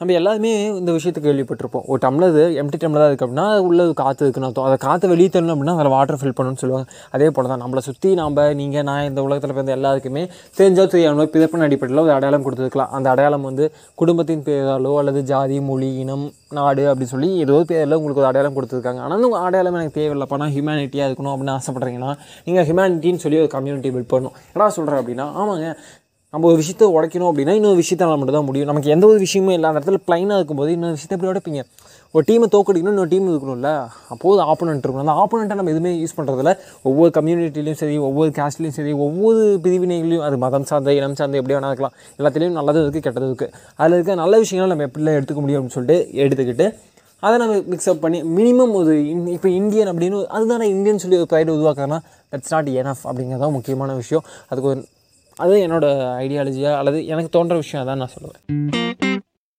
நம்ம எல்லாருமே இந்த விஷயத்தை கேள்விப்பட்டிருப்போம். ஒரு டம்ளர் எம்டி டம்ளர் தான் இருக்குது அப்படின்னா அது உள்ள காற்று இருக்குன்னு அர்த்தம். அதை காற்று வெளியே தரணும் அப்படின்னா அதில் வாட்டர் ஃபில் பண்ணணும்னு சொல்லுவாங்க. அதே போல் தான் நம்மளை சுற்றி நம்ம நீங்கள் நான் இந்த உலகத்தில் பிறந்த எல்லாருக்குமே தெரிஞ்சோ தெரியாமலோ பிறப்பின் அடிப்படையில் ஒரு அடையாளம் கொடுத்துருக்கலாம். அந்த அடையாளம் வந்து குடும்பத்தின் பேராலோ அல்லது ஜாதி மொழி இனம் நாடு அப்படின்னு சொல்லி ஏதோ பேரில் உங்களுக்கு ஒரு அடையாளம் கொடுத்துருக்காங்க. ஆனால் உங்கள் அடையாளம் எனக்கு தேவையில்ல. நான் ஹியூமனிட்டியாக இருக்கணும் அப்படின்னு ஆசைப்பட்றீங்கன்னா நீங்கள் ஹியூமனிட்டின்னு சொல்லி ஒரு கம்யூனிட்டி பில்ட் பண்ணணும். என்ன சொல்கிறேன் அப்படின்னா ஆமாங்க நம்ம ஒரு விஷயத்தை உடைக்கணும் அப்படின்னா இன்னொரு விஷயத்தால் மட்டும் தான் முடியும். நமக்கு எந்த ஒரு விஷயமும் இல்லாத இடத்துல ப்ளைனாக இருக்கும்போது இன்னொரு விஷயத்தை எப்படி உடைப்பீங்க? ஒரு டீமை தோக்கடிக்கணும் இன்னொரு டீம் இருக்கணும்ல? அப்போது ஆப்போனண்ட் இருக்கணும். அந்த ஆப்போனண்ட்டை நம்ம எதுவுமே யூஸ் பண்ணுறதில்ல ஒவ்வொரு கம்யூனிட்டிலையும் சரி ஒவ்வொரு காஸ்ட்லேயும் சரி ஒவ்வொரு பிரிவினைகளையும் அது மதம் சார்ந்த இனம் சார்ந்த எப்படி வேணா இருக்கலாம். எல்லாத்துலேயும் நல்லதும் இருக்குது கெட்டதும் இருக்குது அதில் இருக்க நல்ல விஷயங்களை நம்ம எப்படிலாம் எடுத்துக்க முடியும் அப்படின்னு சொல்லிட்டு எடுத்துக்கிட்டு அதை நம்ம மிக்ஸ்அப் பண்ணி மினிமம் ஒரு இப்போ இந்தியன் அப்படின்னு அதுதான் இந்தியன் சொல்லி ஒரு ப்ரைடு உருவாக்குறேன்னா தட்ஸ் நாட் எனஃப் அப்படிங்கிறது தான் முக்கியமான விஷயம். அதுக்கு ஒரு அது என்னோடய ஐடியாலஜியாக அல்லது எனக்கு தோன்ற விஷயம் அதான் நான் சொல்லுவேன்.